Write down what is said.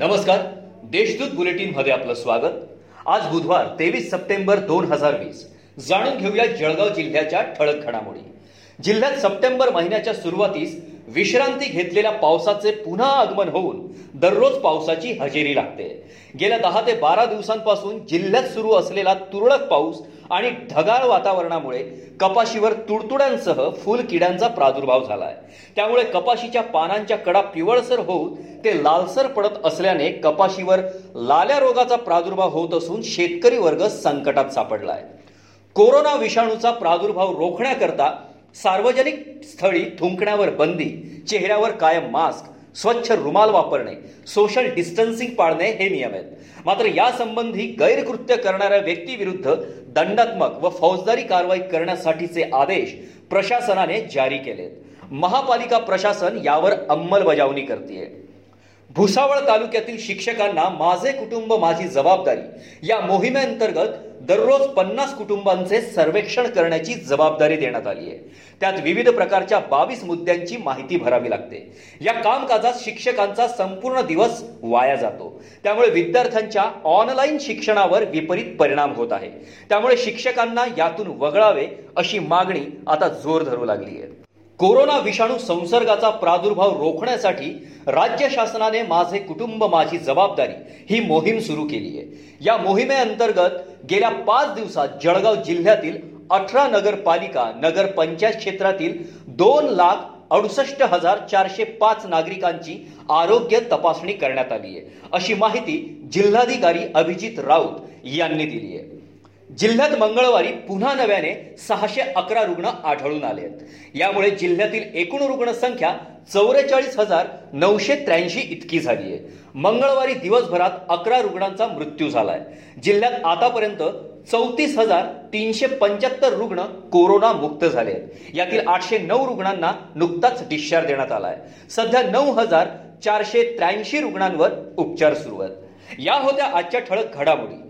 नमस्कार. देशदूत बुलेटिनमध्ये आपलं स्वागत. आज बुधवार तेवीस सप्टेंबर दोन हजार वीस. जाणून घेऊया जळगाव जिल्ह्याच्या ठळक घडामोडी. जिल्ह्यात सप्टेंबर महिन्याच्या सुरुवातीस विश्रांती घेतलेल्या पावसाचे पुन्हा आगमन होऊन दररोज पावसाची हजेरी लागते. गेल्या दहा ते बारा दिवसांपासून जिल्ह्यात सुरू असलेला तुरळक पाऊस आणि ढगाळ वातावरणामुळे कपाशीवर तुडतुड्यांसह फुल किड्यांचा प्रादुर्भाव झाला आहे त्यामुळे कपाशीच्या पानांच्या कडा पिवळसर होऊन ते लालसर पडत असल्याने कपाशीवर लाल्या रोगाचा प्रादुर्भाव होत असून शेतकरी वर्ग संकटात सापडला आहे कोरोना विषाणूचा प्रादुर्भाव रोखण्याकरता सार्वजनिक स्थळी थुंकण्यावर बंदी चेहऱ्यावर कायम मास्क स्वच्छ रुमाल वापरणे सोशल डिस्टन्सिंग पाळणे हे नियम आहेत. मात्र यासंबंधी गैरकृत्य करणाऱ्या व्यक्तीविरुद्ध दंडात्मक व फौजदारी कारवाई करण्यासाठीचे आदेश प्रशासनाने जारी केलेत. महापालिका प्रशासन यावर अंमलबजावणी करते भुसावळ तालुक्यातील शिक्षकांना माझे कुटुंब माझी जबाबदारी. या मोहिमेअंतर्गत दररोज पन्नास कुटुंबांचे सर्वेक्षण करण्याची जबाबदारी देण्यात आली आहे. त्यात विविध प्रकारच्या बावीस मुद्द्यांची माहिती भरावी लागते. या कामकाजात शिक्षकांचा संपूर्ण दिवस वाया जातो. त्यामुळे विद्यार्थ्यांच्या ऑनलाईन शिक्षणावर विपरीत परिणाम होत आहे. त्यामुळे शिक्षकांना यातून वगळावे अशी मागणी आता जोर धरू लागली आहे. कोरोना विषाणू संसर्गाचा प्रादुर्भाव रोखण्यासाठी राज्य शासनाने माझे कुटुंब माझी जबाबदारी ही मोहीम सुरू केली आहे. या मोहिमेअंतर्गत गेल्या पाच दिवसात जळगाव जिल्ह्यातील अठरा नगरपालिका नगर पंचायत क्षेत्रातील दोन लाख अडुसष्ट हजार चारशे पाच नागरिकांची आरोग्य तपासणी करण्यात आली आहे. अशी माहिती जिल्हाधिकारी अभिजित राऊत यांनी दिली आहे. जिल्ह्यात मंगळवारी पुन्हा नव्याने सहाशे अकरा रुग्ण आढळून आले आहेत. यामुळे जिल्ह्यातील एकूण रुग्णसंख्या चौवेचाळीस हजार नऊशे त्र्याऐंशी इतकी झाली आहे. मंगळवारी दिवसभरात अकरा रुग्णांचा मृत्यू झालाय. जिल्ह्यात आतापर्यंत चौतीस हजार तीनशे पंच्याहत्तर रुग्ण कोरोना मुक्त झाले आहेत. यातील आठशे नऊ रुग्णांना नुकताच डिस्चार्ज देण्यात आलाय. सध्या नऊ हजार चारशे त्र्याऐंशी रुग्णांवर उपचार सुरू आहेत. या होत्या आजच्या ठळक घडामोडी.